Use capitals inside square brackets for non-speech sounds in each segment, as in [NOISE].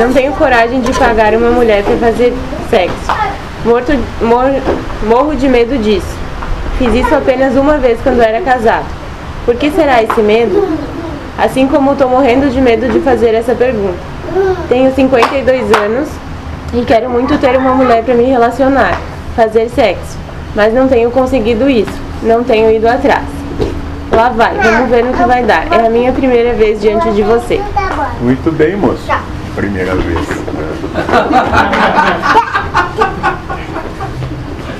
Não tenho coragem de pagar uma mulher para fazer sexo. Morto, mor, morro de medo disso. Fiz isso apenas uma vez quando era casado. Por que será esse medo? Assim como estou morrendo de medo de fazer essa pergunta. Tenho 52 anos e quero muito ter uma mulher para me relacionar, fazer sexo, mas não tenho conseguido isso, não tenho ido atrás. Lá vai, vamos ver no que vai dar. É a minha primeira vez diante de você. Muito bem, moço. Primeira vez. [LAUGHS]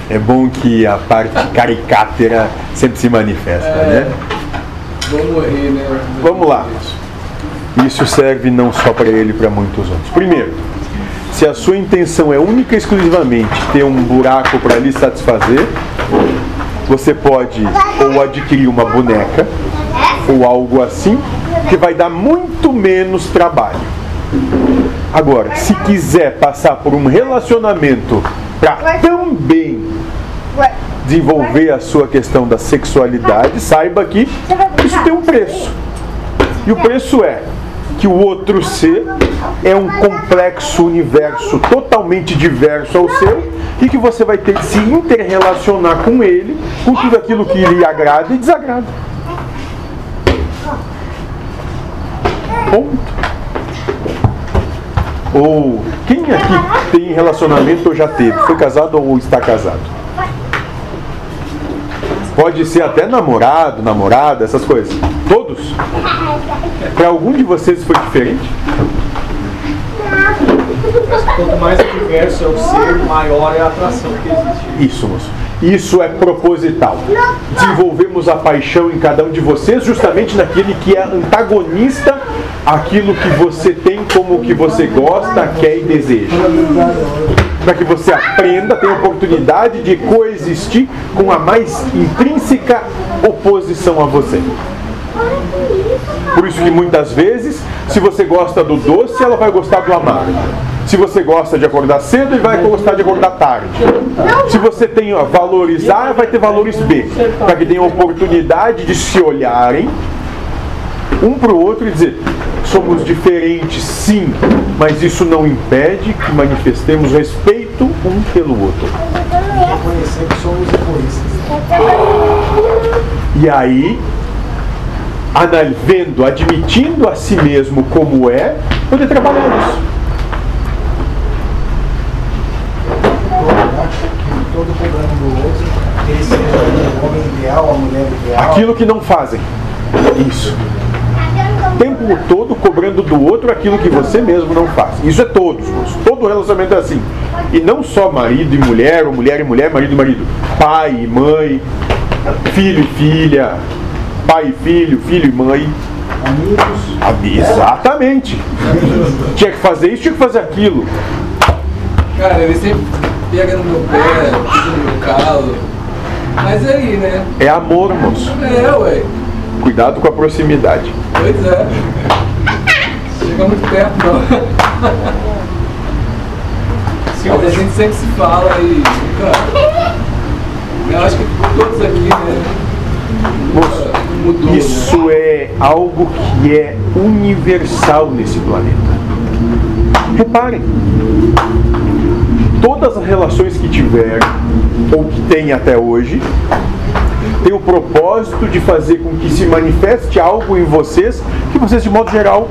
É bom que a parte caricátera sempre se manifesta, né? Vou morrer, né? Vamos lá. Isso serve não só para ele, para muitos outros. Primeiro, se a sua intenção é única e exclusivamente ter um buraco para lhe satisfazer, você pode ou adquirir uma boneca ou algo assim, que vai dar muito menos trabalho. Agora, se quiser passar por um relacionamento para também desenvolver a sua questão da sexualidade, saiba que isso tem um preço. E o preço é que o outro ser é um complexo universo totalmente diverso ao seu e que você vai ter que se interrelacionar com ele, com tudo aquilo que lhe agrada e desagrada. Ponto. Ou quem aqui tem relacionamento ou já teve? Foi casado ou está casado? Pode ser até namorado, namorada, essas coisas. Todos? Para algum de vocês foi diferente? Mas quanto mais diverso é o ser, maior é a atração que existe. Isso, moço. Isso é proposital. Desenvolvemos a paixão em cada um de vocês justamente naquele que é antagonista àquilo que você tem como que você gosta, quer e deseja. Para que você aprenda, tenha oportunidade de coexistir com a mais intrínseca oposição a você. Por isso que muitas vezes, se você gosta do doce, ela vai gostar do amargo. Se você gosta de acordar cedo, ele vai gostar de acordar tarde. Se você tem valores A, vai ter valores B. Para que tenham oportunidade de se olharem um para o outro e dizer: somos diferentes, sim, mas isso não impede que manifestemos respeito um pelo outro. Reconhecer que somos egoístas. E aí, vendo, admitindo a si mesmo como é, poder trabalhar isso. Todo cobrando do outro, ele seja o homem ideal, a mulher ideal. Aquilo que não fazem. Isso. O tempo todo cobrando do outro aquilo que você mesmo não faz. Isso é todos, todo relacionamento é assim. E não só marido e mulher, ou mulher e mulher, marido e marido. Pai e mãe, filho e filha, pai e filho, filho e mãe. Amigos, Exatamente. Tinha que fazer isso, tinha que fazer aquilo. Cara, ele sempre pega no meu pé, pisa no meu calo. Mas aí, né? É amor, moço. É, ué. Cuidado com a proximidade. Pois é. Chega muito perto, não. Mas a gente sempre se fala e nunca. Eu acho que todos aqui, né? Moço, mudou. né? Isso é algo que é universal nesse planeta. Reparem, todas as relações que tiveram, ou que tem até hoje, tem o propósito de fazer com que se manifeste algo em vocês que vocês, de modo geral,